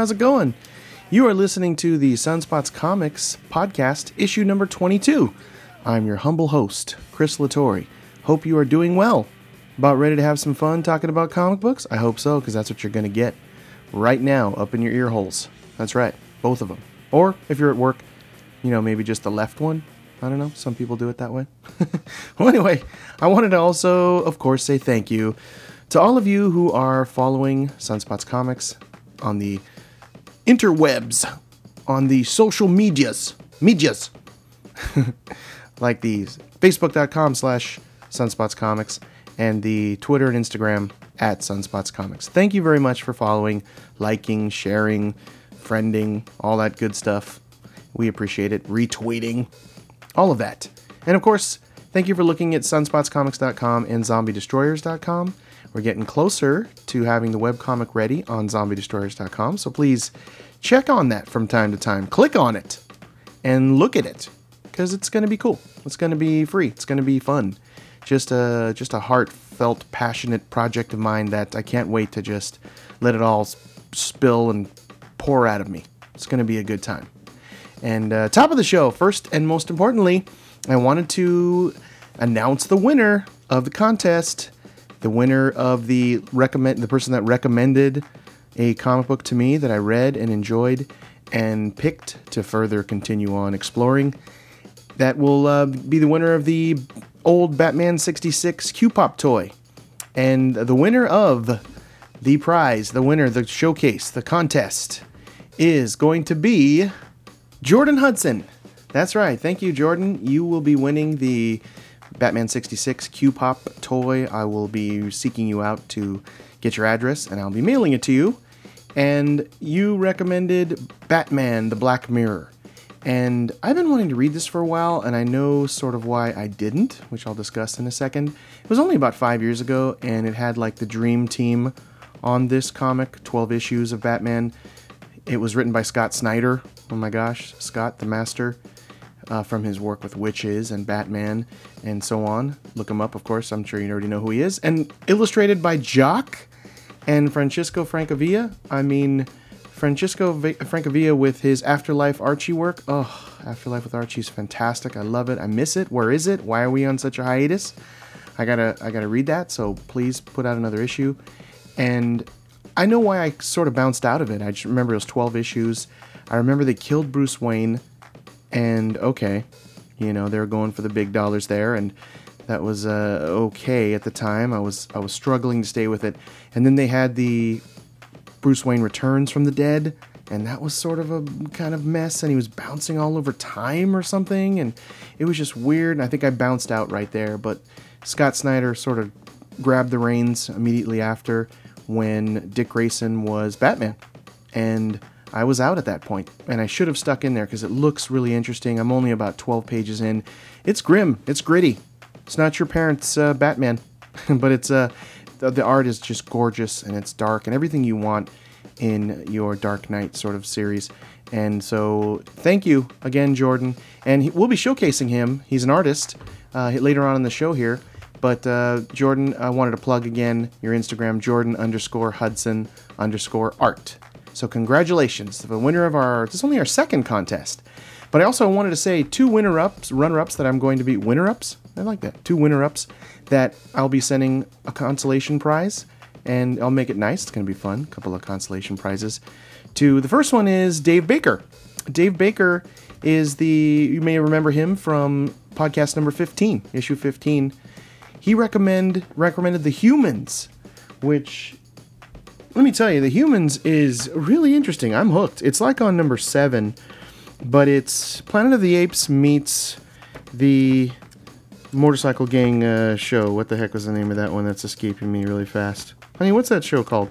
How's it going? You are listening to the Sunspots Comics podcast, issue number 22. I'm your humble host, Chris Latore. Hope you are doing well. About ready to have some fun talking about comic books? I hope so, because that's what you're going to get right now up in your ear holes. That's right, both of them. Or if you're at work, you know, maybe just the left one. I don't know. Some people do it that way. well, anyway, I wanted to also, of course, say thank you to all of you who are following Sunspots Comics on the interwebs, on the social medias, medias, like these facebook.com slash Sunspots Comics and the Twitter and Instagram at Sunspots Comics. Thank you very much for following, liking, sharing, friending, all that good stuff. We appreciate it. Retweeting, all of that. And of course, thank you for looking at sunspotscomics.com and zombiedestroyers.com. We're getting closer to having the webcomic ready on zombiedestroyers.com, so please check on that from time to time. Click on it and look at it because it's going to be cool. It's going to be free. It's going to be fun. Just a just a heartfelt, passionate project of mine that I can't wait to just let it all spill and pour out of me. It's going to be a good time. And uh, top of the show, first and most importantly, I wanted to announce the winner of the contest the winner of the recommend the person that recommended a comic book to me that I read and enjoyed and picked to further continue on exploring. That will uh, be the winner of the old Batman 66 Q Pop toy. And the winner of the prize, the winner, the showcase, the contest is going to be Jordan Hudson. That's right. Thank you, Jordan. You will be winning the Batman 66 Q Pop toy. I will be seeking you out to get your address and I'll be mailing it to you. And you recommended Batman the Black Mirror. And I've been wanting to read this for a while, and I know sort of why I didn't, which I'll discuss in a second. It was only about five years ago, and it had like the Dream Team on this comic 12 issues of Batman. It was written by Scott Snyder. Oh my gosh, Scott the Master uh, from his work with witches and Batman and so on. Look him up, of course. I'm sure you already know who he is. And illustrated by Jock and Francisco Francavilla. I mean, Francisco Francavilla with his Afterlife Archie work. Oh, Afterlife with Archie is fantastic. I love it. I miss it. Where is it? Why are we on such a hiatus? I gotta, I gotta read that. So please put out another issue. And I know why I sort of bounced out of it. I just remember it was 12 issues. I remember they killed Bruce Wayne and okay, you know, they were going for the big dollars there, and that was uh, okay at the time. I was I was struggling to stay with it, and then they had the Bruce Wayne returns from the dead, and that was sort of a kind of mess, and he was bouncing all over time or something, and it was just weird. And I think I bounced out right there, but Scott Snyder sort of grabbed the reins immediately after when Dick Grayson was Batman, and I was out at that point, and I should have stuck in there because it looks really interesting. I'm only about 12 pages in. It's grim. It's gritty. It's not your parents' uh, Batman, but it's uh, the, the, art is just gorgeous and it's dark and everything you want in your Dark Knight sort of series. And so, thank you again, Jordan. And he, we'll be showcasing him. He's an artist uh, later on in the show here. But uh, Jordan, I wanted to plug again your Instagram, Jordan underscore Hudson underscore art. So congratulations, to the winner of our. This is only our second contest. But I also wanted to say two winner ups, runner ups that I'm going to be winner ups. I like that. Two winner ups that I'll be sending a consolation prize, and I'll make it nice. It's going to be fun. A couple of consolation prizes. To the first one is Dave Baker. Dave Baker is the you may remember him from podcast number 15, issue 15. He recommend recommended The Humans, which let me tell you, The Humans is really interesting. I'm hooked. It's like on number seven, but it's Planet of the Apes meets the Motorcycle Gang uh, show. What the heck was the name of that one that's escaping me really fast? Honey, what's that show called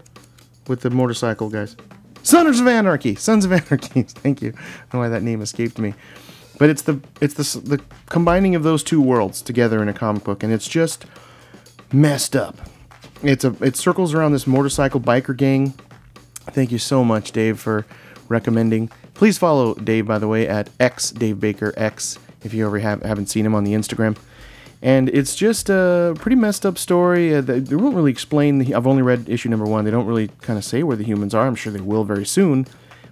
with the motorcycle guys? Sons of Anarchy. Sons of Anarchy. Thank you. I don't know why that name escaped me. But it's the it's the the combining of those two worlds together in a comic book, and it's just messed up. It's a it circles around this motorcycle biker gang. Thank you so much, Dave, for recommending. Please follow Dave, by the way, at X Dave Baker X if you ever have, haven't seen him on the Instagram. And it's just a pretty messed up story. Uh, they, won't really explain. The, I've only read issue number one. They don't really kind of say where the humans are. I'm sure they will very soon,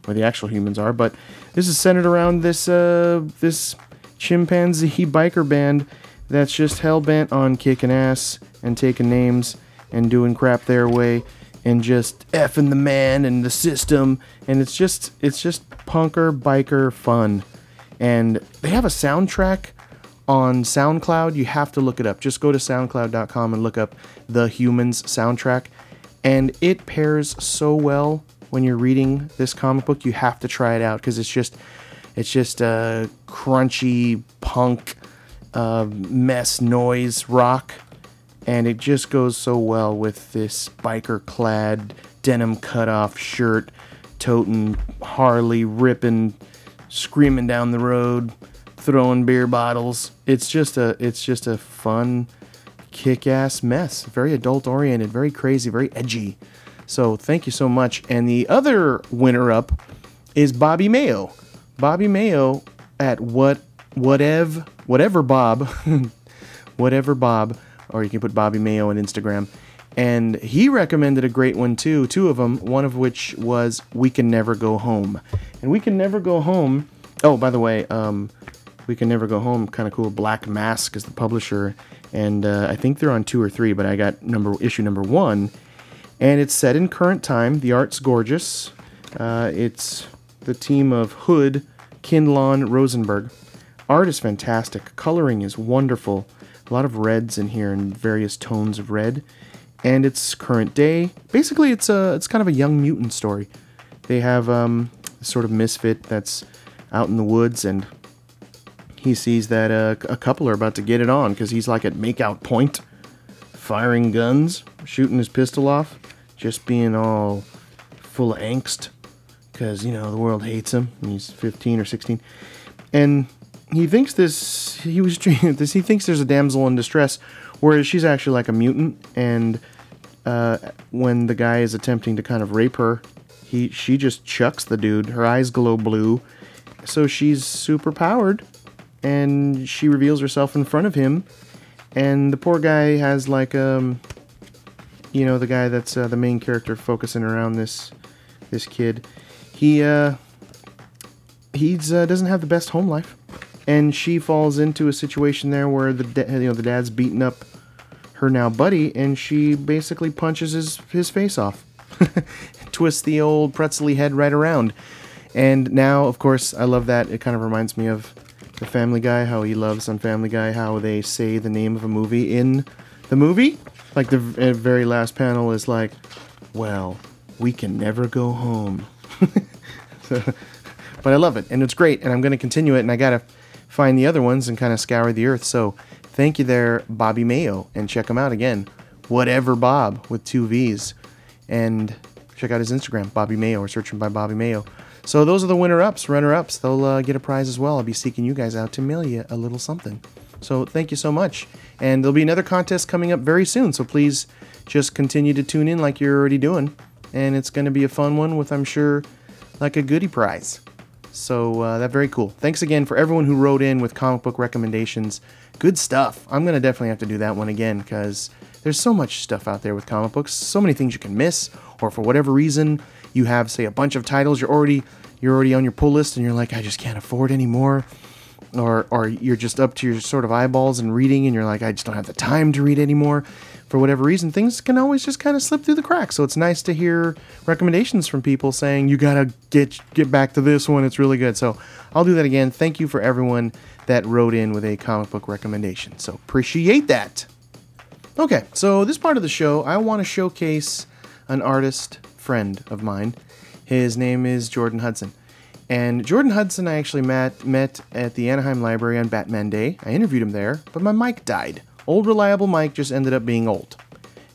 where the actual humans are. But this is centered around this uh, this chimpanzee biker band that's just hell bent on kicking ass and taking names and doing crap their way and just effing the man and the system. And it's just it's just punker biker fun. And they have a soundtrack on SoundCloud. You have to look it up. Just go to soundcloud.com and look up the Humans soundtrack. And it pairs so well when you're reading this comic book. You have to try it out because it's just it's just a crunchy punk uh, mess noise rock. And it just goes so well with this biker clad denim cutoff shirt, toting Harley, ripping, screaming down the road throwing beer bottles. It's just a it's just a fun kick-ass mess. Very adult oriented, very crazy, very edgy. So thank you so much. And the other winner up is Bobby Mayo. Bobby Mayo at what whatever whatever Bob whatever Bob or you can put Bobby Mayo on Instagram. And he recommended a great one too, two of them, one of which was We Can Never Go Home. And We Can Never Go Home. Oh, by the way, um, we Can Never Go Home, kind of cool. Black Mask is the publisher, and uh, I think they're on two or three, but I got number issue number one, and it's set in current time. The art's gorgeous. Uh, it's the team of Hood, Kindlon, Rosenberg. Art is fantastic. Coloring is wonderful. A lot of reds in here and various tones of red, and it's current day. Basically, it's a it's kind of a young mutant story. They have um, sort of misfit that's out in the woods and he sees that uh, a couple are about to get it on because he's like at makeout point, firing guns, shooting his pistol off, just being all full of angst because you know the world hates him. he's 15 or 16, and he thinks this. He was this. He thinks there's a damsel in distress, whereas she's actually like a mutant. And uh, when the guy is attempting to kind of rape her, he she just chucks the dude. Her eyes glow blue, so she's super powered and she reveals herself in front of him, and the poor guy has like um, you know, the guy that's uh, the main character focusing around this this kid. He uh, uh, doesn't have the best home life, and she falls into a situation there where the da- you know the dad's beating up her now buddy, and she basically punches his his face off, twists the old pretzely head right around. And now, of course, I love that. It kind of reminds me of the Family Guy, how he loves on Family Guy, how they say the name of a movie in the movie. Like the eh, very last panel is like, well, we can never go home. so, but I love it, and it's great, and I'm going to continue it, and I got to find the other ones and kind of scour the earth. So thank you there, Bobby Mayo, and check him out again. Whatever Bob with two V's. And check out his Instagram, Bobby Mayo, or search him by Bobby Mayo. So those are the winner ups, runner ups. They'll uh, get a prize as well. I'll be seeking you guys out to mail you a little something. So thank you so much. And there'll be another contest coming up very soon. So please just continue to tune in like you're already doing. And it's going to be a fun one with, I'm sure, like a goodie prize. So uh, that's very cool. Thanks again for everyone who wrote in with comic book recommendations. Good stuff. I'm to definitely have to do that one again because there's so much stuff out there with comic books, so many things you can miss, or for whatever reason, you have say a bunch of titles you're already you're already on your pull list and you're like I just can't afford anymore or or you're just up to your sort of eyeballs and reading and you're like I just don't have the time to read anymore for whatever reason things can always just kind of slip through the cracks so it's nice to hear recommendations from people saying you got to get get back to this one it's really good so I'll do that again thank you for everyone that wrote in with a comic book recommendation so appreciate that okay so this part of the show I want to showcase an artist friend of mine. His name is Jordan Hudson. And Jordan Hudson, I actually met, met at the Anaheim Library on Batman Day. I interviewed him there, but my mic died. Old reliable mic just ended up being old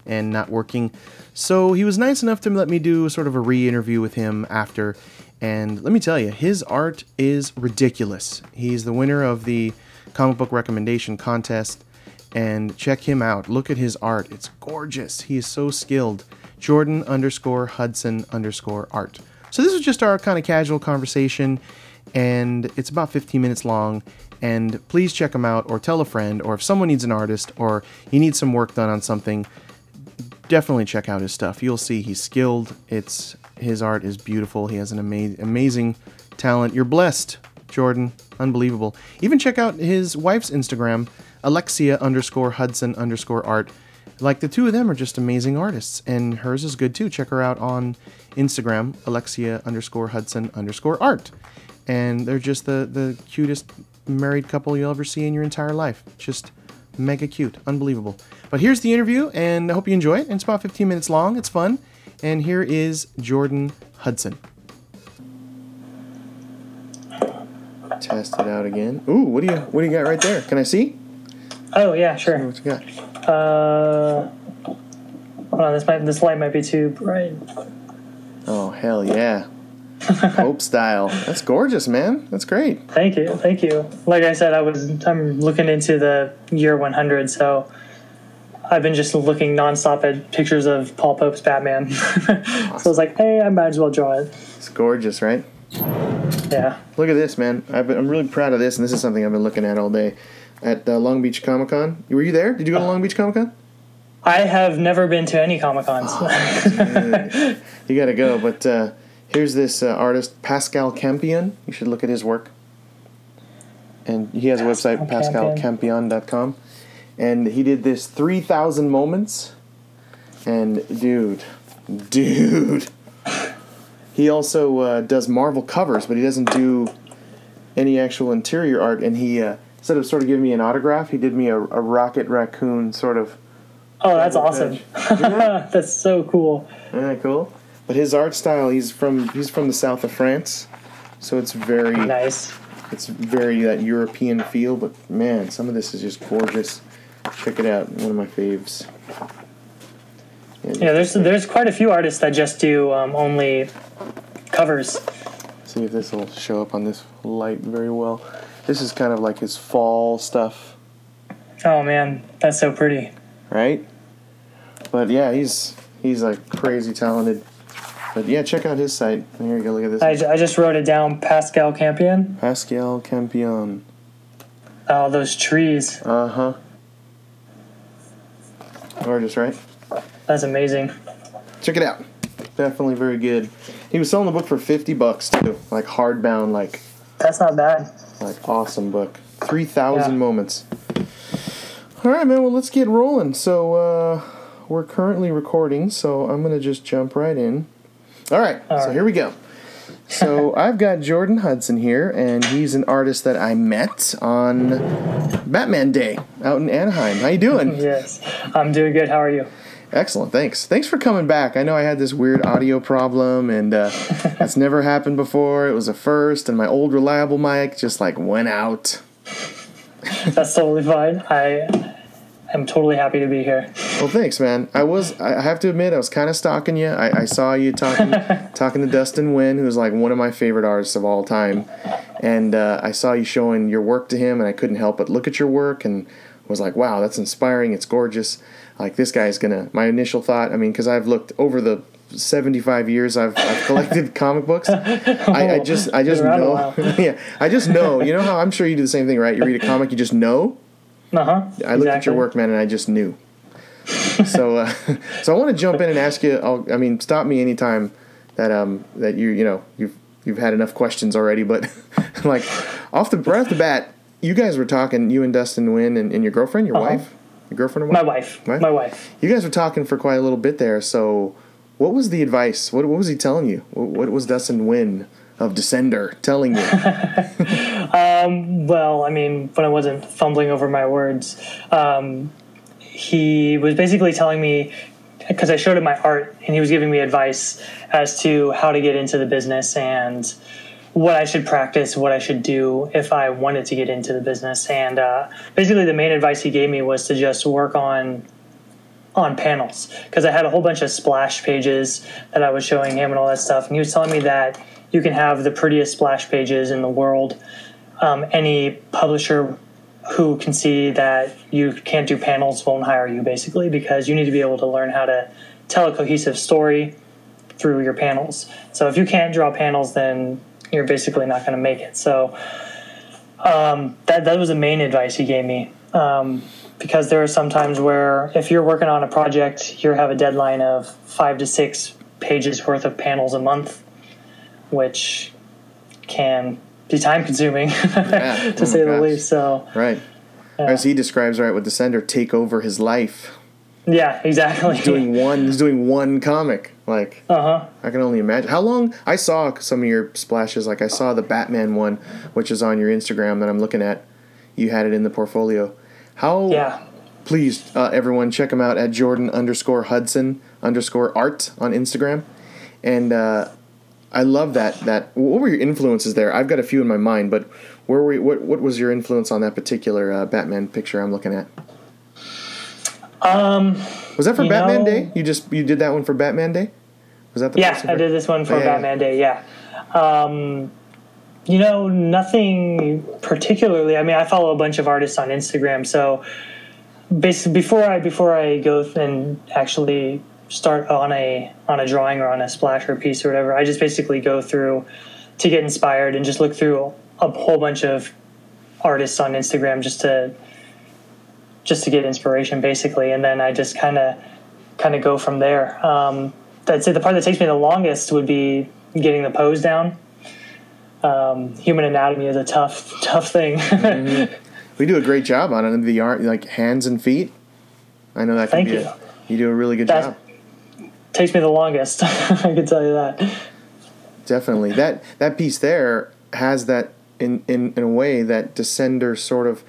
and not working. So he was nice enough to let me do sort of a re interview with him after. And let me tell you, his art is ridiculous. He's the winner of the comic book recommendation contest. And check him out. Look at his art. It's gorgeous. He is so skilled. Jordan underscore Hudson underscore art. So this was just our kind of casual conversation, and it's about 15 minutes long. And please check him out or tell a friend or if someone needs an artist or you need some work done on something, definitely check out his stuff. You'll see he's skilled. It's his art is beautiful. He has an ama- amazing talent. You're blessed, Jordan. Unbelievable. Even check out his wife's Instagram, Alexia underscore Hudson underscore art. Like the two of them are just amazing artists, and hers is good too. Check her out on Instagram, Alexia underscore Hudson underscore art. And they're just the, the cutest married couple you'll ever see in your entire life. Just mega cute. Unbelievable. But here's the interview, and I hope you enjoy it. It's about 15 minutes long. It's fun. And here is Jordan Hudson. Test it out again. Ooh, what do you what do you got right there? Can I see? Oh yeah, sure. What you got? Uh, hold on, this might this light might be too bright. Oh hell yeah. Pope style. That's gorgeous, man. That's great. Thank you, thank you. Like I said, I was I'm looking into the year 100, so I've been just looking nonstop at pictures of Paul Pope's Batman. so I was like, hey, I might as well draw it. It's gorgeous, right? Yeah. Look at this, man. I've been, I'm really proud of this, and this is something I've been looking at all day. At uh, Long Beach Comic Con. Were you there? Did you go to Long Beach Comic Con? I have never been to any Comic Cons. Oh, you got to go. But uh, here's this uh, artist, Pascal Campion. You should look at his work. And he has a website, pascalcampion.com. And he did this 3,000 moments. And dude, dude. He also uh, does Marvel covers, but he doesn't do any actual interior art. And he, uh, instead of sort of giving me an autograph, he did me a, a Rocket Raccoon sort of. oh, that's awesome. that's so cool. Isn't that cool? But his art style, he's from he's from the south of France, so it's very Nice. it's very that European feel. But man, some of this is just gorgeous. Check it out, one of my faves. Yeah, there's there's quite a few artists that just do um, only covers. See if this will show up on this light very well. This is kind of like his fall stuff, Oh man, that's so pretty. right? But yeah, he's he's like crazy talented. But yeah, check out his site. Here you go. Look at this. I, I just wrote it down. Pascal Campion. Pascal Campion. Oh, those trees. Uh huh. Gorgeous, right? That's amazing. Check it out. Definitely very good. He was selling the book for fifty bucks too, like hardbound, like That's not bad. like awesome book. Three thousand Yeah. moments. All right, man. Well, let's get rolling. So uh, we're currently recording, so I'm gonna just jump right in. All right. All so right. here we go. So I've got Jordan Hudson here, and he's an artist that I met on Batman Day out in Anaheim. How you doing? Yes, I'm doing good. How are you? Excellent. Thanks. Thanks for coming back. I know I had this weird audio problem, and uh, that's never happened before. It was a first, and my old reliable mic just like went out. That's totally fine. I am totally happy to be here. Well, thanks, man. I was. I have to admit, I was kind of stalking you. I, I saw you talking talking to Dustin Nguyen, who's like one of my favorite artists of all time, and uh, I saw you showing your work to him, and I couldn't help but look at your work and was like, wow, that's inspiring. It's gorgeous. Like this guy's gonna. My initial thought. I mean, because I've looked over the. 75 years I've, I've collected comic books. I, I just I just Been around a know. yeah, I just know. You know how I'm sure you do the same thing, right? You read a comic, you just know. Uh huh. I looked at your work, man, and I just knew. so, uh, so I want to jump in and ask you. I'll, I mean, stop me anytime that um that you you know you've you've had enough questions already. But like off the right off the bat, you guys were talking. You and Dustin Nguyen and, and your girlfriend, your Uh-huh. wife, your girlfriend or wife? My wife? wife. Right? My wife. You guys were talking for quite a little bit there. So, what was the advice? What what was he telling you? What, what was Dustin Nguyen of Descender telling you? Well, I mean, when I wasn't fumbling over my words, um, he was basically telling me because I showed him my art, and he was giving me advice as to how to get into the business and what I should practice, what I should do if I wanted to get into the business. And uh, basically, the main advice he gave me was to just work on on panels because I had a whole bunch of splash pages that I was showing him and all that stuff. And he was telling me that you can have the prettiest splash pages in the world. Um, any publisher who can see that you can't do panels won't hire you basically because you need to be able to learn how to tell a cohesive story through your panels. So if you can't draw panels, then you're basically not going to make it. So Um, that that was the main advice he gave me. Um, because there are some times where if you're working on a project, you have a deadline of five to six pages worth of panels a month, which can be time consuming Yeah. to Oh say the least. So Right. As he describes, right, with sender take over his life. yeah, exactly. Doing one, he's doing one comic. Like, uh huh. I can only imagine. How long? I saw some of your splashes. Like, I saw the Batman one, which is on your Instagram that I'm looking at. You had it in the portfolio. How? Yeah. Please, uh, everyone, check him out at Jordan underscore Hudson underscore art on Instagram. And uh, I love that. That what were your influences there? I've got a few in my mind, but where were you, what what was your influence on that particular uh, Batman picture I'm looking at? Um. Was that for Batman know- Day? You just you did that one for Batman Day? Was that the Yeah, I did this one for Oh, yeah, yeah. Batman Day. Yeah. Um, you know, nothing particularly. I mean, I follow a bunch of artists on Instagram, so basically before I before I go and actually start on a on a drawing or on a splash or a piece or whatever, I just basically go through to get inspired and just look through a whole bunch of artists on Instagram just to just to get inspiration basically and then I just kind of kind of go from there. Um, I'd say the part that takes me the longest would be getting the pose down. Um, human anatomy is a tough, tough thing. We do a great job on it. in The art, like hands and feet. I know that can Thank be. you. A, you do a really good That's- job. Takes me the longest. I can tell you that. Definitely. That that piece there has that in in, in a way that Descender sort of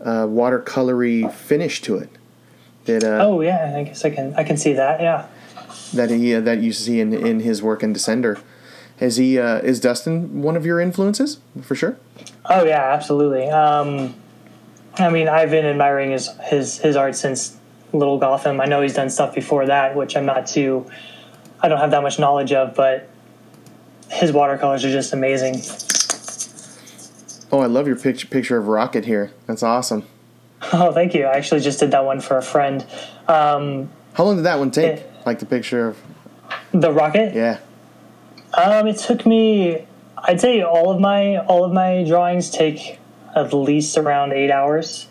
uh, watercolory finish to it. That uh, Oh yeah, I guess I can I can see that. Yeah. that he uh, that you see in in his work in Descender. Is he uh, is Dustin one of your influences for sure? Oh yeah, absolutely. Um, I mean, I've been admiring his his his art since Little Gotham. I know he's done stuff before that, which I'm not too. I don't have that much knowledge of, but his watercolors are just amazing. Oh, I love your picture picture of Rocket here. That's awesome. Oh, thank you. I actually just did that one for a friend. Um, How long did that one take? Eh. Like the picture of the rocket. yeah. Um, it took me. I'd say all of my all of my drawings take at least around eight hours,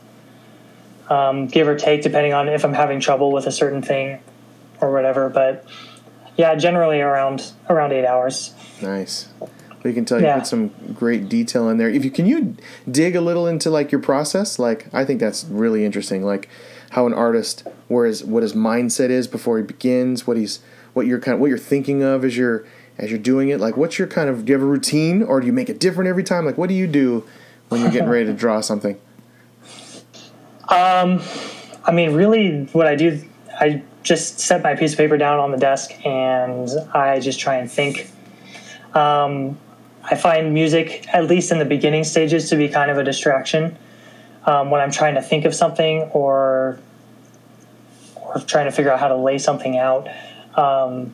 um, give or take, depending on if I'm having trouble with a certain thing or whatever. But yeah, generally around around eight hours. Nice. We can tell you Yeah. put some great detail in there. If you can you dig a little into like your process, like I think that's really interesting. Like how an artist where his what his mindset is before he begins, what he's what you're kind of what you're thinking of as you're as you're doing it. Like what's your kind of do you have a routine or do you make it different every time? Like what do you do when you're getting ready to draw something? I mean, really, what I do, I just set my piece of paper down on the desk and I just try and think. Um, I find music, at least in the beginning stages, to be kind of a distraction um, when I'm trying to think of something or or trying to figure out how to lay something out. Um,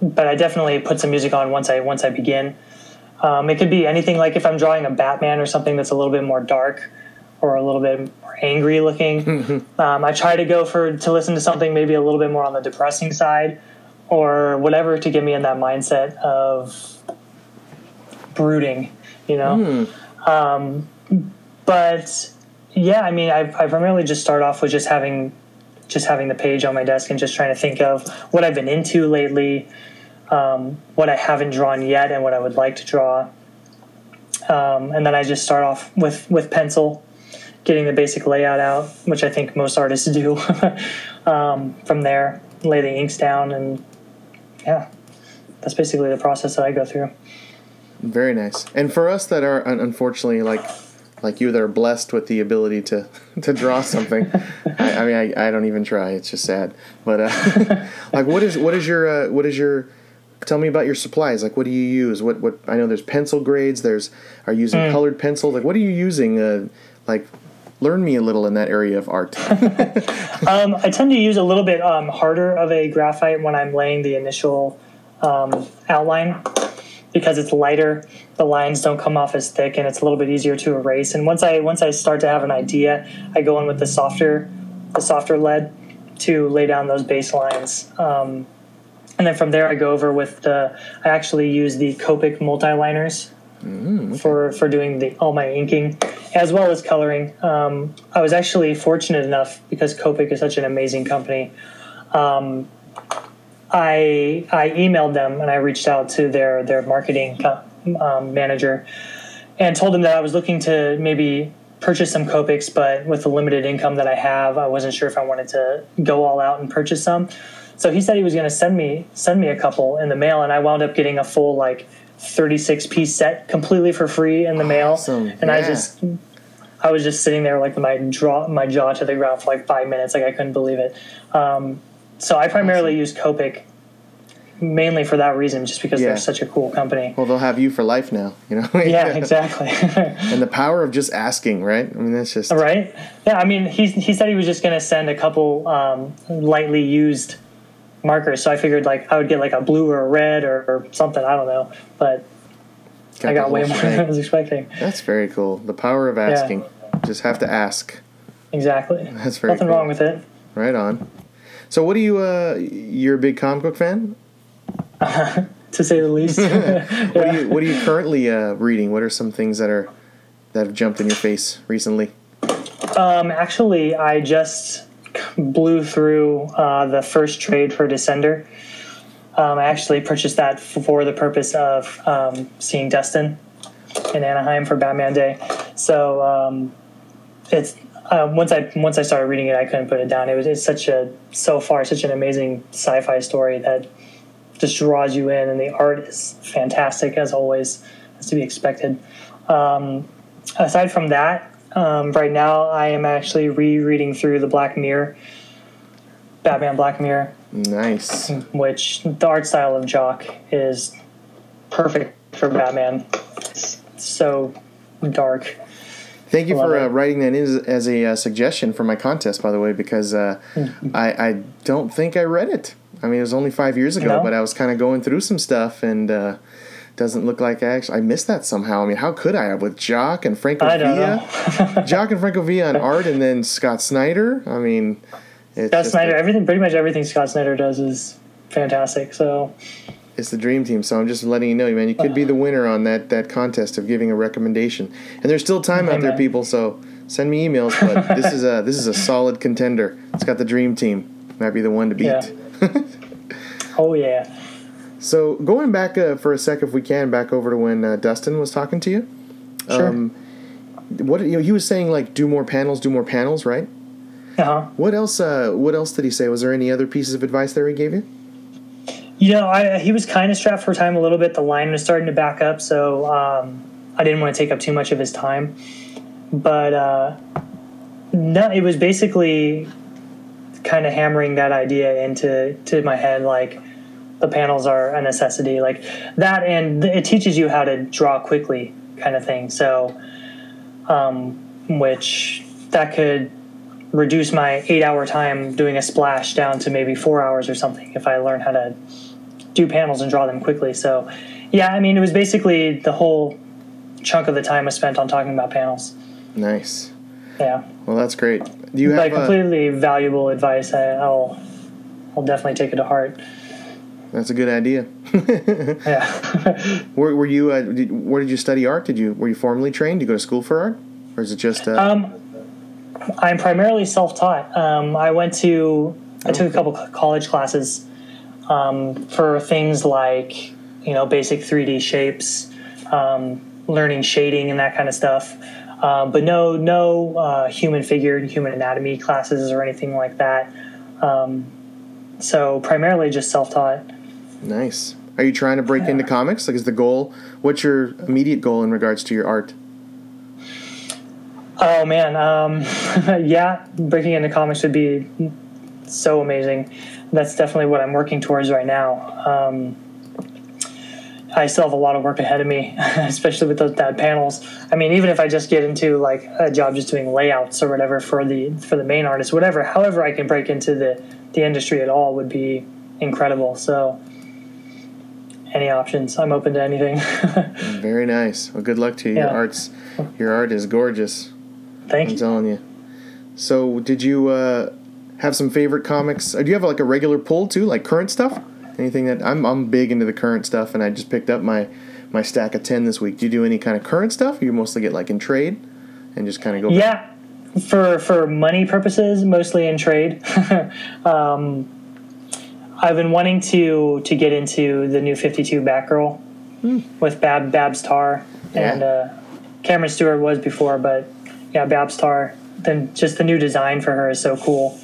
but I definitely put some music on once I once I begin. Um, it could be anything like if I'm drawing a Batman or something that's a little bit more dark or a little bit angry looking. um, I try to go for to listen to something maybe a little bit more on the depressing side or whatever to get me in that mindset of brooding, you know. Um, but yeah, I mean, I, I primarily just start off with just having just having the page on my desk and just trying to think of what I've been into lately, um, what I haven't drawn yet, and what I would like to draw. Um, and then I just start off with with pencil, getting the basic layout out, which I think most artists do. um, from there, lay the inks down, and yeah, that's basically the process that I go through. Very nice. And for us that are unfortunately like like you that are blessed with the ability to to draw something, I, I mean I, I don't even try. It's just sad. But uh, like what is what is your uh, what is your tell me about your supplies. Like what do you use? What what I know there's pencil grades. There's are you using colored pencils. Like what are you using? Uh, like learn me a little in that area of art. Um, I tend to use a little bit um, harder of a graphite when I'm laying the initial um, outline because it's lighter. The lines don't come off as thick, and it's a little bit easier to erase. And once I once I start to have an idea, I go in with the softer the softer lead to lay down those base lines. Um, and then from there, I go over with the. I actually use the Copic multi-liners for for doing the all my inking as well as coloring. Um, I was actually fortunate enough because Copic is such an amazing company. Um, I I emailed them and I reached out to their their marketing um, manager and told him that I was looking to maybe purchase some Copics, but with the limited income that I have, I wasn't sure if I wanted to go all out and purchase some. So he said he was going to send me send me a couple in the mail, and I wound up getting a full like 36 piece set completely for free in the mail. Awesome. And I just I was just sitting there like my draw my jaw to the ground for like five minutes, like I couldn't believe it. Um, so I primarily use Copic mainly for that reason, just because Yeah. they're such a cool company. Well, they'll have you for life now. You know. Yeah, exactly. And the power of just asking, right? I mean, that's just right? Yeah, I mean, he he said he was just going to send a couple um, lightly used markers, so I figured like I would get like a blue or a red or, or something. I don't know, but I got way more than I was expecting. That's very cool. The power of asking. Just have to ask. Exactly. That's very cool. Nothing cool. wrong with it. Right on. So, what do you? uh You're a big comic book fan. To say the least. What are you? What are you currently uh, reading? What are some things that are that have jumped in your face recently? Um, actually, I just blew through uh, the first trade for Descender. Um, I actually purchased that for the purpose of um, seeing Dustin in Anaheim for Batman Day. So um, it's uh, once I once I started reading it, I couldn't put it down. It was it's such a so far such an amazing sci-fi story that just draws you in, and the art is fantastic as always, as to be expected. Um, aside from that, um, right now I am actually rereading through the Black Mirror, Batman Black Mirror, Nice. which the art style of Jock is perfect for Batman. It's so dark. Thank you Love for uh, writing that in as, as a uh, suggestion for my contest, by the way, because uh, Mm-hmm. I, I don't think I read it. I mean, it was only five years ago, No? but I was kind of going through some stuff, and uh, doesn't look like I actually I missed that somehow. I mean, how could I have with Jock and Francavilla. Jock and Francavilla on art, and then Scott Snyder? I mean, it's Scott Snyder, the- everything, pretty much everything Scott Snyder does is fantastic. So it's the dream team. So I'm just letting you know, man, you could be the uh-huh. winner on that that contest of giving a recommendation. And there's still time out there, people. So send me emails. But this is a this is a solid contender. It's got the dream team. Might be the one to beat. Yeah. oh yeah, So going back uh, for a sec, if we can, back over to when uh, Dustin was talking to you. sure. Um, what you know, he was saying like do more panels, do more panels, right? uh huh. What else? Uh, what else did he say? Was there any other pieces of advice there he gave you? You know, I, he was kind of strapped for time a little bit. The line was starting to back up, so um, I didn't want to take up too much of his time. But uh, no, it was basically kind of hammering that idea into to my head, like the panels are a necessity, like that, and it teaches you how to draw quickly, kind of thing. So, um, which that could reduce my eight-hour time doing a splash down to maybe four hours or something if I learn how to do panels and draw them quickly. So, yeah, I mean, it was basically the whole chunk of the time was spent on talking about panels. Nice. Yeah, Well, that's great. Do you like have? Uh, completely valuable advice. I, I'll, I'll definitely take it to heart. That's a good idea. Yeah. Were, were you? Uh, did, where did you study art? Did you? Were you formally trained? Did you go to school for art, or is it just? Uh, um, I'm primarily self-taught. Um, I went to, I took a couple college classes um, for things like, you know, basic 3D shapes, um, learning shading and that kind of stuff. Uh, but no, no uh, human figure, and human anatomy classes or anything like that. Um, so primarily just self-taught. Nice. Are you trying to break into comics? Like, is the goal? What's your immediate goal in regards to your art? Oh man, um, yeah, breaking into comics would be so amazing. That's definitely what I'm working towards right now. Um, I still have a lot of work ahead of me, especially with those bad panels. I mean, even if I just get into like a job just doing layouts or whatever for the for the main artist, whatever, however I can break into the the industry at all would be incredible. So, any options? I'm open to anything. Very nice. Well, good luck to you. Your Yeah. art's, your art is gorgeous. Thank I'm you. telling you. So, did you uh, have some favorite comics? Or do you have like a regular pull too, like current stuff? Anything that I'm I'm big into the current stuff, and I just picked up my my stack of ten this week. Do you do any kind of current stuff? You mostly get like in trade, and just kind of go. Yeah, for for money purposes, mostly in trade. um, I've been wanting to to get into the new Fifty Two Batgirl Hmm. with Bab Babs Tarr and Yeah. uh, Cameron Stewart was before, but yeah, Babs Tarr. Then just the new design for her is so cool.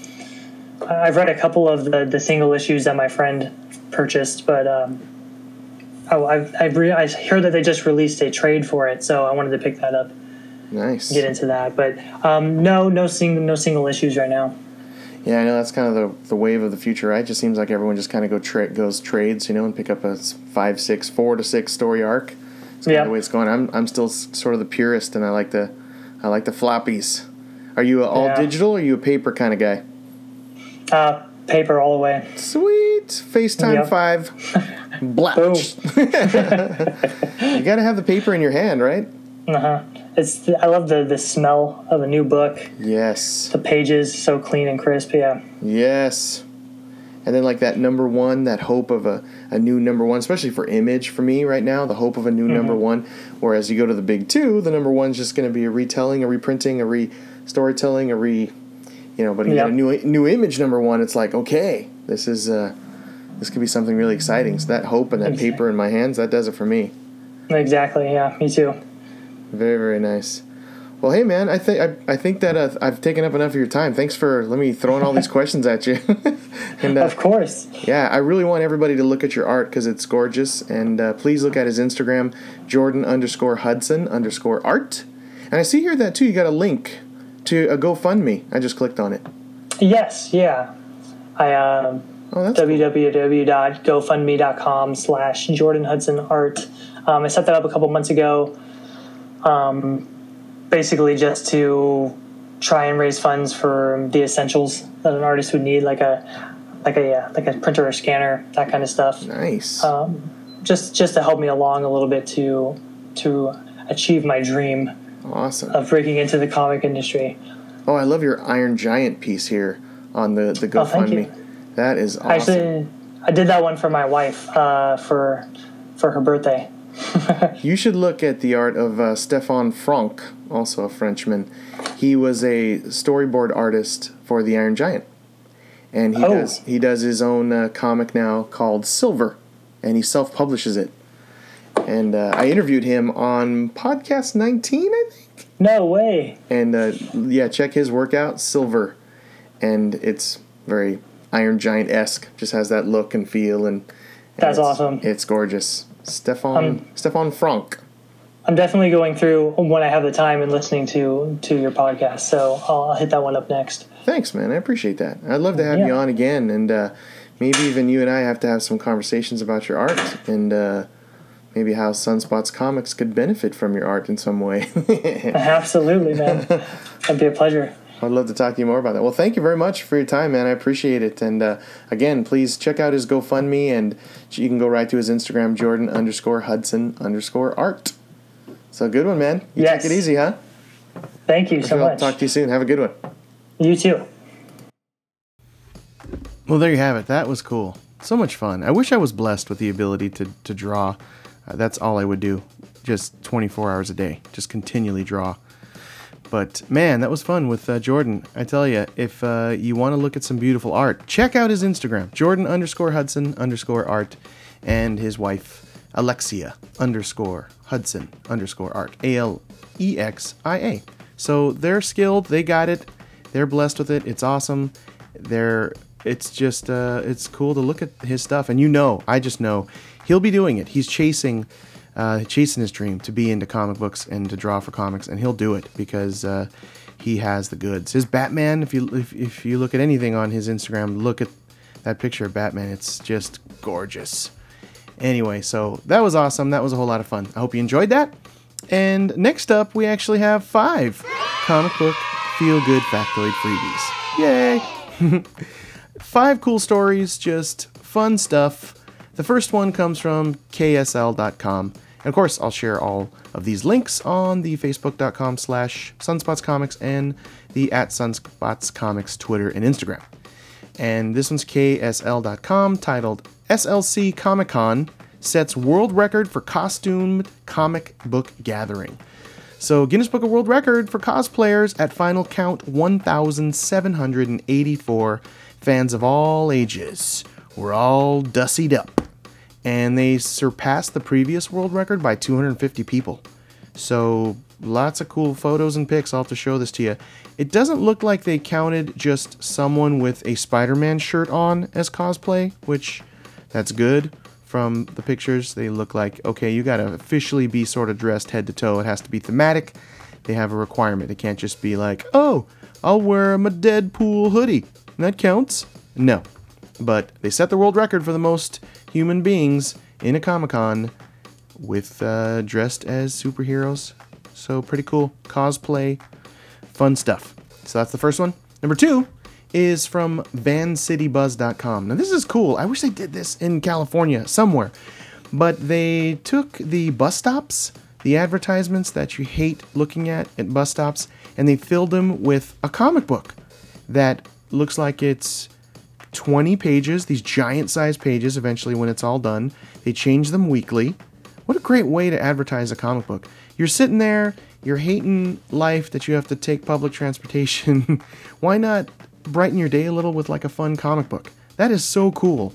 I've read a couple of the, the single issues that my friend purchased, but um, oh, I've I've re- I heard that they just released a trade for it, so I wanted to pick that up, Nice. get into that. But um, no, no single no single issues right now. Yeah, I know that's kind of the, the wave of the future, right? It just seems like everyone just kind of go tra- goes trades, you know, and pick up a five, six, four to six story arc. It's kind Yeah. of the way it's going. I'm I'm still sort of the purist, and I like the I like the floppies. Are you all Yeah. digital? or Are you a paper kind of guy? Uh, paper all the way. Sweet FaceTime Yep. five. Blatch. you got to have the paper in your hand, right? Uh huh. It's I love the the smell of a new book. Yes. The pages so clean and crisp. Yeah. Yes. And then like that number one, that hope of a, a new number one, especially for image for me right now, the hope of a new number one. Whereas you go to the big two, the number one's just going to be a retelling, a reprinting, a re storytelling, a re, you know. But you Yep. get a new new image number one. It's like okay, this is uh, this could be something really exciting. So that hope and that Exactly. paper in my hands, that does it for me. Exactly. Yeah. Me too. Very very nice. Well, hey man, I think I, I think that uh, I've taken up enough of your time. Thanks for let me throwing all these questions at you. and uh, Of course. Yeah, I really want everybody to look at your art because it's gorgeous. And uh, please look at his Instagram, Jordan underscore Hudson underscore art. And I see here that too, you got a link to a GoFundMe. I just clicked on it. Yes. Yeah. I um, Oh, www.gofundme.com slash Jordan Hudson Art. Um, I set that up a couple months ago, um, basically just to try and raise funds for the essentials that an artist would need, like a like a uh, like a printer or scanner, that kind of stuff. nice. Um, just just to help me along a little bit to to achieve my dream awesome. of breaking into the comic industry. Oh, I love your Iron Giant piece here on the, the GoFundMe. Oh. GoFundMe. That is awesome. Actually, I did that one for my wife uh, for for her birthday. You should look at the art of uh, Stephan Franck, also a Frenchman. He was a storyboard artist for the Iron Giant, and he Oh. does he does his own uh, comic now called Silver, and he self publishes it. And uh, I interviewed him on podcast 19, I think. No way. And uh, yeah, check his work out, Silver, and it's very Iron Giant esque. Just has that look and feel, and, and That's awesome. It's gorgeous. Stephan Um, Stephan Franck. I'm definitely going through when I have the time and listening to to your podcast. So I'll, I'll hit that one up next. Thanks, man. I appreciate that. I'd love to have Yeah. you on again, and uh, maybe even you and I have to have some conversations about your art and uh, maybe how Sunspots Comics could benefit from your art in some way. Absolutely, man. That'd be a pleasure. I'd love to talk to you more about that. Well, thank you very much for your time, man. I appreciate it. And uh, again, please check out his GoFundMe, and you can go right to his Instagram, Jordan underscore Hudson underscore art. So good one, man. You Yes. take it easy, huh? Thank you so I'll much. talk to you soon. Have a good one. You too. Well, there you have it. That was cool. So much fun. I wish I was blessed with the ability to, to draw. Uh, that's all I would do. Just 24 hours a day. Just continually draw. But man, that was fun with uh, Jordan. I tell you, if uh, you want to look at some beautiful art, check out his Instagram, Jordan underscore Hudson underscore art, and his wife, Alexia underscore Hudson underscore art. A L E X I A. So they're skilled. They got it. They're blessed with it. It's awesome. They're. It's just. Uh, it's cool to look at his stuff, and you know, I just know, he'll be doing it. He's chasing uh, chasing his dream to be into comic books and to draw for comics, and he'll do it because uh, he has the goods. His Batman, if you if, if you look at anything on his Instagram, look at that picture of Batman. It's just gorgeous. Anyway, so that was awesome. That was a whole lot of fun. I hope you enjoyed that. And next up, we actually have five comic book feel good factoid freebies. Yay! five cool stories, just fun stuff. The first one comes from ksl.com. And of course, I'll share all of these links on the facebook.com slash sunspotscomics and the at sunspotscomics Twitter and Instagram. And this one's ksl.com titled SLC Comic Con sets world record for costumed comic book gathering. So, Guinness Book of World Record for cosplayers at final count 1,784 fans of all ages were all dussied up. And they surpassed the previous world record by 250 people. So, lots of cool photos and pics. I'll have to show this to you. It doesn't look like they counted just someone with a Spider Man shirt on as cosplay, which that's good from the pictures. They look like, okay, you gotta officially be sort of dressed head to toe. It has to be thematic. They have a requirement. It can't just be like, oh, I'll wear my Deadpool hoodie. That counts. No. But they set the world record for the most human beings in a Comic Con with uh, dressed as superheroes. So pretty cool. Cosplay, fun stuff. So that's the first one. Number two is from vancitybuzz.com. Now this is cool. I wish they did this in California somewhere. But they took the bus stops, the advertisements that you hate looking at at bus stops, and they filled them with a comic book that looks like it's 20 pages, these giant sized pages eventually when it's all done. They change them weekly. What a great way to advertise a comic book. You're sitting there, you're hating life that you have to take public transportation. Why not brighten your day a little with like a fun comic book? That is so cool.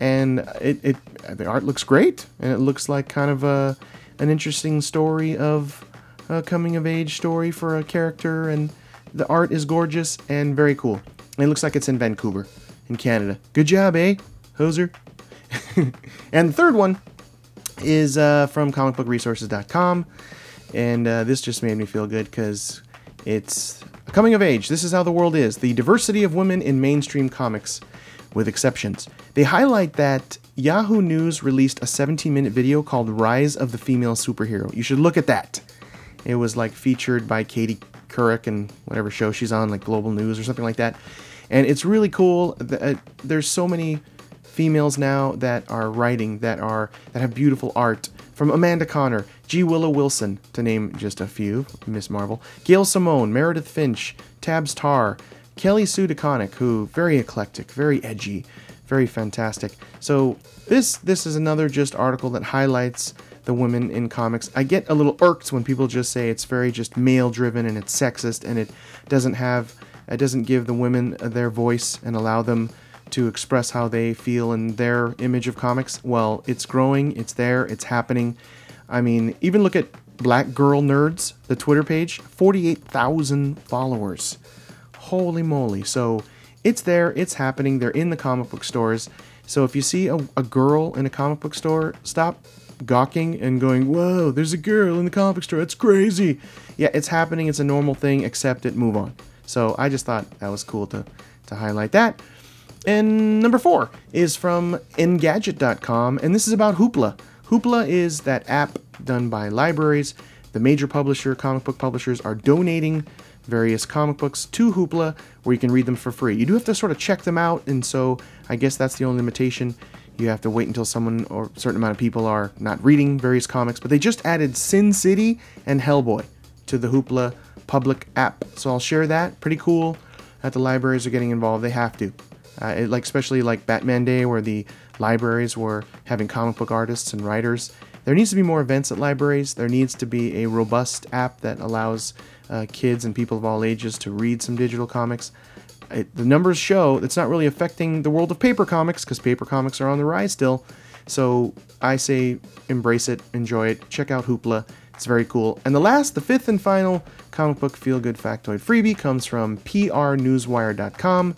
And it, it the art looks great and it looks like kind of a an interesting story of a coming of age story for a character and the art is gorgeous and very cool. It looks like it's in Vancouver in Canada. Good job, eh, Hoser? and the third one is uh, from comicbookresources.com. And uh, this just made me feel good because it's coming of age. This is how the world is. The diversity of women in mainstream comics, with exceptions. They highlight that Yahoo News released a 17 minute video called Rise of the Female Superhero. You should look at that. It was like featured by Katie Couric and whatever show she's on, like Global News or something like that. And it's really cool. Uh, there's so many females now that are writing that are that have beautiful art from Amanda Conner, G. Willow Wilson, to name just a few, Miss Marvel, Gail Simone, Meredith Finch, Babs Tarr, Kelly Sue DeConnick, who very eclectic, very edgy, very fantastic. So this this is another just article that highlights the women in comics. I get a little irked when people just say it's very just male driven and it's sexist and it doesn't have it doesn't give the women their voice and allow them to express how they feel in their image of comics. Well, it's growing, it's there, it's happening. I mean, even look at Black Girl Nerds, the Twitter page, 48,000 followers. Holy moly. So it's there, it's happening, they're in the comic book stores. So if you see a, a girl in a comic book store, stop gawking and going, whoa, there's a girl in the comic book store, it's crazy. Yeah, it's happening, it's a normal thing, accept it, move on. So I just thought that was cool to, to highlight that. And number four is from Engadget.com, and this is about Hoopla. Hoopla is that app done by libraries. The major publisher, comic book publishers, are donating various comic books to Hoopla where you can read them for free. You do have to sort of check them out, and so I guess that's the only limitation. You have to wait until someone or a certain amount of people are not reading various comics, but they just added Sin City and Hellboy to the Hoopla public app. So I'll share that. Pretty cool that the libraries are getting involved. They have to. Uh, it, like especially like Batman Day, where the libraries were having comic book artists and writers. There needs to be more events at libraries. There needs to be a robust app that allows uh, kids and people of all ages to read some digital comics. It, the numbers show it's not really affecting the world of paper comics because paper comics are on the rise still. So I say embrace it, enjoy it, check out Hoopla. It's very cool. And the last, the fifth and final comic book feel good factoid freebie comes from prnewswire.com.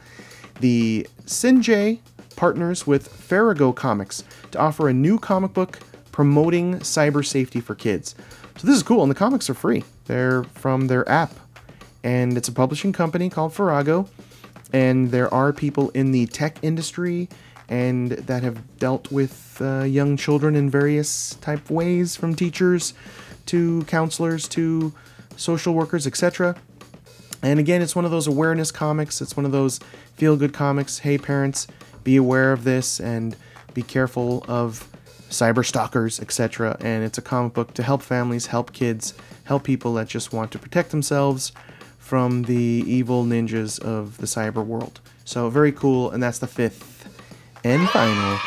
The Sinjay partners with Farrago Comics to offer a new comic book promoting cyber safety for kids. So this is cool, and the comics are free. They're from their app, and it's a publishing company called Farrago. And there are people in the tech industry and that have dealt with uh, young children in various type ways, from teachers to counselors to social workers, etc. And again, it's one of those awareness comics. It's one of those feel good comics. Hey, parents, be aware of this and be careful of cyber stalkers, etc. And it's a comic book to help families, help kids, help people that just want to protect themselves from the evil ninjas of the cyber world. So, very cool. And that's the fifth and final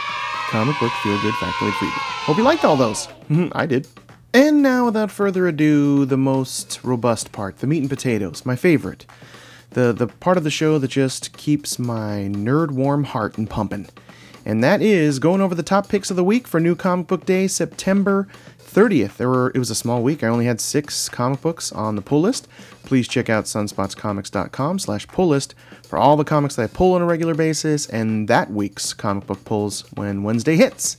comic book feel good factoid you. Hope you liked all those. I did. And now, without further ado, the most robust part the meat and potatoes, my favorite. The, the part of the show that just keeps my nerd warm heart and pumping. And that is going over the top picks of the week for New Comic Book Day, September 30th. There were it was a small week. I only had six comic books on the pull list. Please check out sunspotscomics.com slash pull list for all the comics that I pull on a regular basis and that week's comic book pulls when Wednesday hits.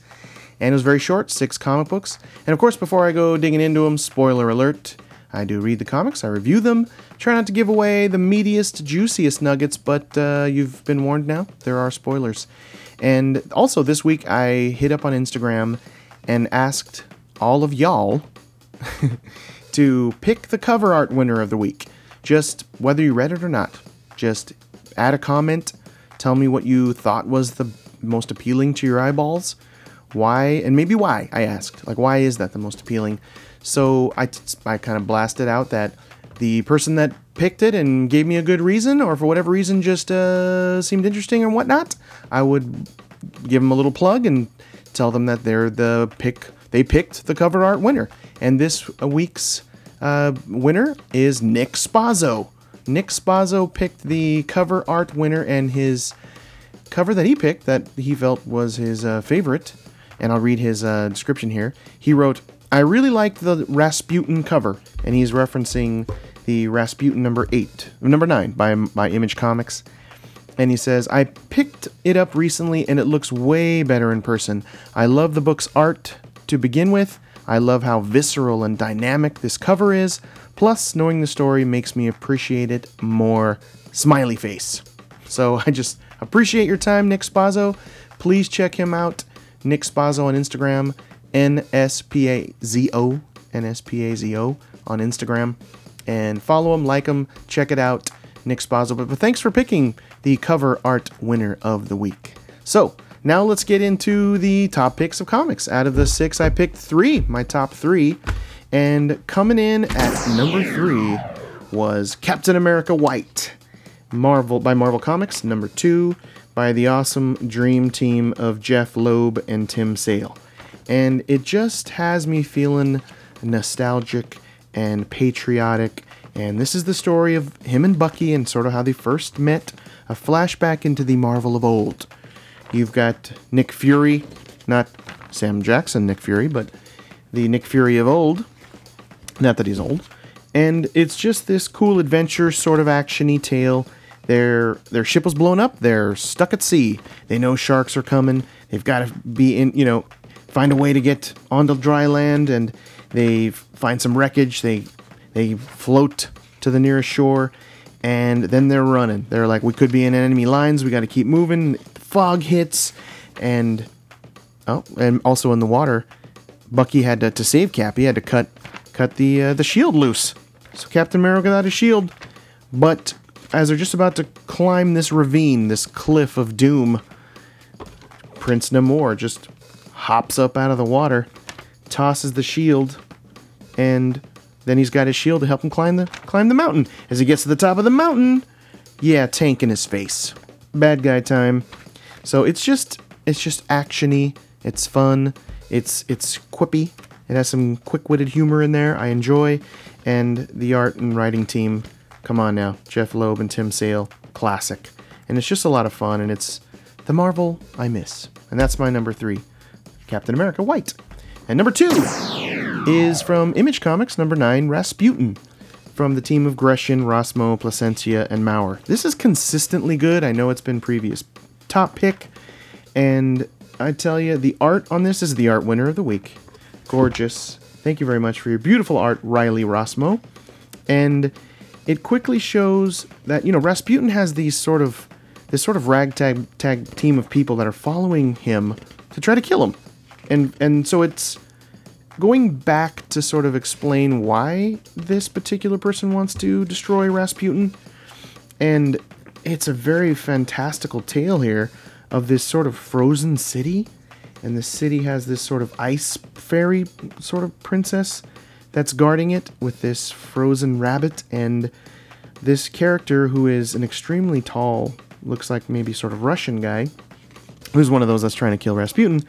And it was very short, six comic books. And of course, before I go digging into them, spoiler alert, I do read the comics, I review them, try not to give away the meatiest, juiciest nuggets, but uh, you've been warned now, there are spoilers. And also this week, I hit up on Instagram and asked all of y'all to pick the cover art winner of the week. Just whether you read it or not. Just add a comment, tell me what you thought was the most appealing to your eyeballs. Why, and maybe why, I asked. Like, why is that the most appealing? So I, I kind of blasted out that the person that picked it and gave me a good reason, or for whatever reason just uh, seemed interesting or whatnot, I would give them a little plug and tell them that they're the pick. They picked the cover art winner, and this week's uh, winner is Nick Spazzo. Nick Spazzo picked the cover art winner, and his cover that he picked that he felt was his uh, favorite, and I'll read his uh, description here. He wrote, I really liked the Rasputin cover, and he's referencing the Rasputin number eight, number nine by, by Image Comics. And he says, I picked it up recently and it looks way better in person. I love the book's art to begin with. I love how visceral and dynamic this cover is. Plus, knowing the story makes me appreciate it more. Smiley face. So I just appreciate your time, Nick Spazzo. Please check him out. Nick Spazzo on Instagram, N S P A Z O, N S P A Z O on Instagram. And follow him, like him, check it out. Nick Spazzo. But, but thanks for picking the cover art winner of the week. So, now let's get into the top picks of comics. Out of the six, I picked three, my top three. And coming in at number three was Captain America White, Marvel by Marvel Comics. Number two by the awesome Dream Team of Jeff Loeb and Tim Sale. And it just has me feeling nostalgic and patriotic. And this is the story of him and Bucky and sort of how they first met, a flashback into the Marvel of old. You've got Nick Fury, not Sam Jackson Nick Fury, but the Nick Fury of old. Not that he's old. And it's just this cool adventure sort of actiony tale. Their their ship was blown up. They're stuck at sea. They know sharks are coming. They've got to be in, you know, find a way to get onto dry land and they find some wreckage. They they float to the nearest shore and then they're running. They're like, we could be in enemy lines. We got to keep moving. Fog hits, and oh, and also in the water, Bucky had to, to save Cap. He had to cut cut the uh, the shield loose. So Captain America got his shield, but as they're just about to climb this ravine, this cliff of doom, Prince Namor just hops up out of the water, tosses the shield, and then he's got his shield to help him climb the climb the mountain. As he gets to the top of the mountain, yeah, tank in his face. Bad guy time. So it's just it's just actiony. It's fun. It's it's quippy. It has some quick-witted humor in there. I enjoy, and the art and writing team. Come on now, Jeff Loeb and Tim Sale, classic. And it's just a lot of fun. And it's the Marvel I miss. And that's my number three, Captain America White. And number two is from Image Comics, number nine, Rasputin, from the team of Grecian, Rossmo, Plascencia, and Mauer. This is consistently good. I know it's been previous top pick, and I tell you, the art on this is the art winner of the week. Gorgeous. Thank you very much for your beautiful art, Riley Rossmo. And it quickly shows that you know Rasputin has these sort of this sort of ragtag tag team of people that are following him to try to kill him, and and so it's going back to sort of explain why this particular person wants to destroy Rasputin. And it's a very fantastical tale here of this sort of frozen city. And the city has this sort of ice fairy sort of princess that's guarding it with this frozen rabbit. And this character, who is an extremely tall, looks like maybe sort of Russian guy, who's one of those that's trying to kill Rasputin,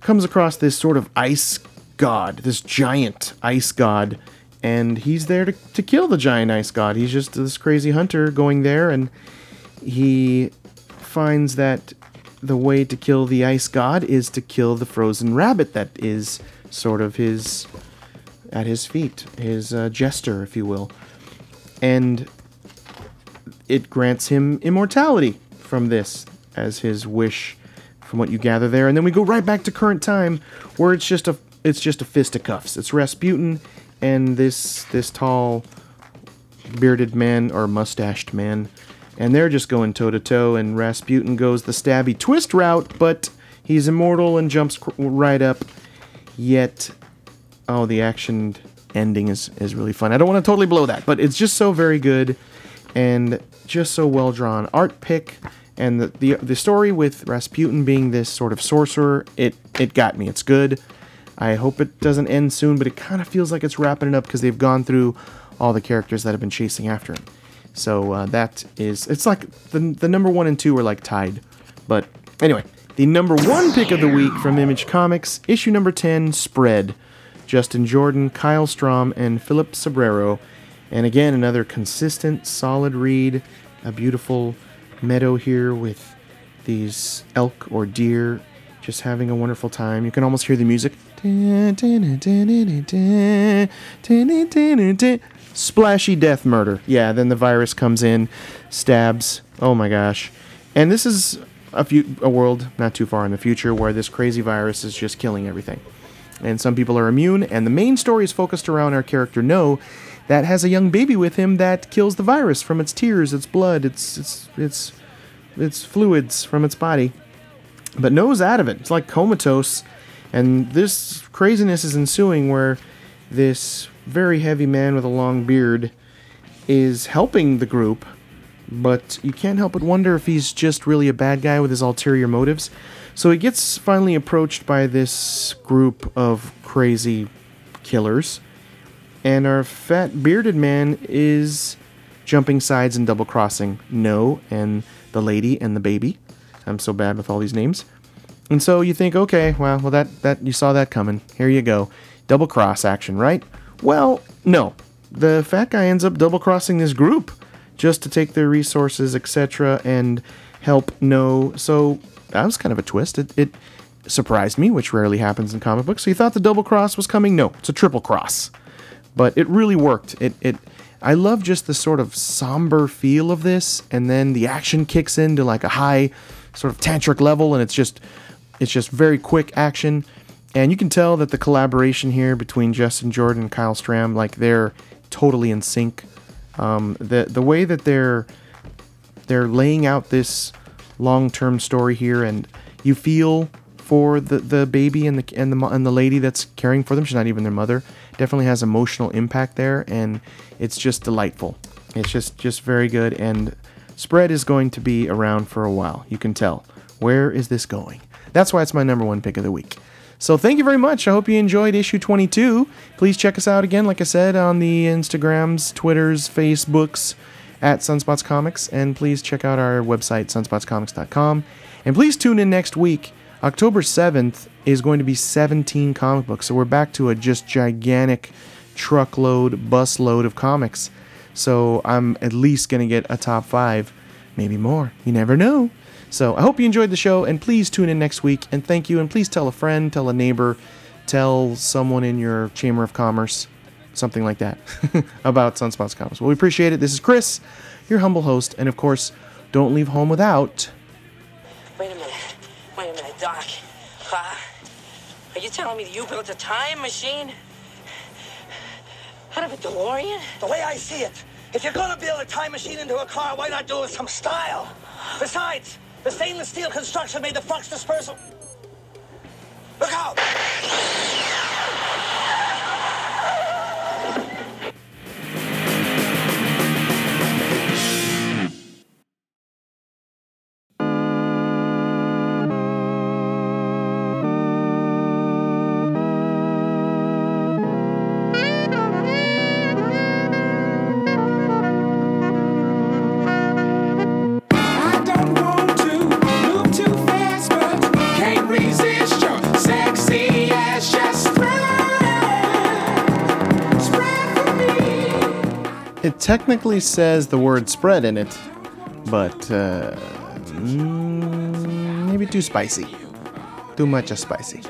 comes across this sort of ice god, this giant ice god, and he's there to, to kill the giant ice god. He's just this crazy hunter going there, and he finds that the way to kill the ice god is to kill the frozen rabbit that is sort of his at his feet, his uh, jester, if you will, and it grants him immortality from this as his wish from what you gather there. And then we go right back to current time where it's just a it's just a fisticuffs it's rasputin and this this tall bearded man or mustached man. And they're just going toe to toe and rasputin goes the stabby twist route but he's immortal and jumps right up. Yet oh the action ending is is really fun. I don't want to totally blow that but it's just so very good and just so well drawn. Art pick and the, the the story with Rasputin being this sort of sorcerer it it got me. It's good. I hope it doesn't end soon but it kind of feels like it's wrapping it up because they've gone through all the characters that have been chasing after him. So uh, that is it's like the the number one and two are like tied. But anyway the number one pick of the week from Image Comics issue number 10 spread Justin Jordan Kyle Strahm and Philip Sobreiro and again, another consistent, solid read. A beautiful meadow here with these elk or deer just having a wonderful time. You can almost hear the music. Splashy death murder. Yeah, then the virus comes in, stabs. Oh my gosh. And this is a, few, a world not too far in the future where this crazy virus is just killing everything. And some people are immune, and the main story is focused around our character No, that has a young baby with him that kills the virus from its tears, its blood, its its its its fluids from its body. But No's out of it. It's like comatose, and this craziness is ensuing where this very heavy man with a long beard is helping the group, but you can't help but wonder if he's just really a bad guy with his ulterior motives. So he gets finally approached by this group of crazy killers and our fat bearded man is jumping sides and double crossing No and the lady and the baby. I'm so bad with all these names. And so you think, okay, well, well that that you saw that coming. Here you go. Double cross action, right? Well, no. The fat guy ends up double crossing this group just to take their resources, etc., and help No. So that was kind of a twist. It, it surprised me, which rarely happens in comic books. So you thought the double cross was coming? No, it's a triple cross but it really worked. It it I love just the sort of somber feel of this, and then the action kicks into like a high sort of tantric level, and it's just it's just very quick action, and you can tell that the collaboration here between Justin Jordan and Kyle Strahm, like they're totally in sync. Um, the the way that they're they're laying out this long term story here, and you feel for the, the baby and the and the and the lady that's caring for them. She's not even their mother. Definitely has emotional impact there, and it's just delightful. It's just just very good. And spread is going to be around for a while. You can tell. Where is this going? That's why it's my number one pick of the week. So thank you very much. I hope you enjoyed issue 22. Please check us out again, like I said, on the Instagrams, Twitters, Facebooks at Sunspots Comics, and please check out our website, sunspotscomics.com. And please tune in next week October 7th is going to be 17 comic books. So we're back to a just gigantic truckload, busload of comics. So I'm at least going to get a top five, maybe more. You never know. So I hope you enjoyed the show, and please tune in next week. And thank you, and please tell a friend, tell a neighbor, tell someone in your Chamber of Commerce, something like that, about Sunspots Comics. Well, we appreciate it. This is Chris, your humble host, and of course, don't leave home without. Wait a minute. Wait a minute, Doc. Uh, are you telling me that you built a time machine? Out of a DeLorean? The way I see it, if you're gonna build a time machine into a car, why not do it with some style? Besides, the stainless steel construction made the flux dispersal. Look out! Technically says the word spread in it, but uh, mm, maybe too spicy. Too much of spicy.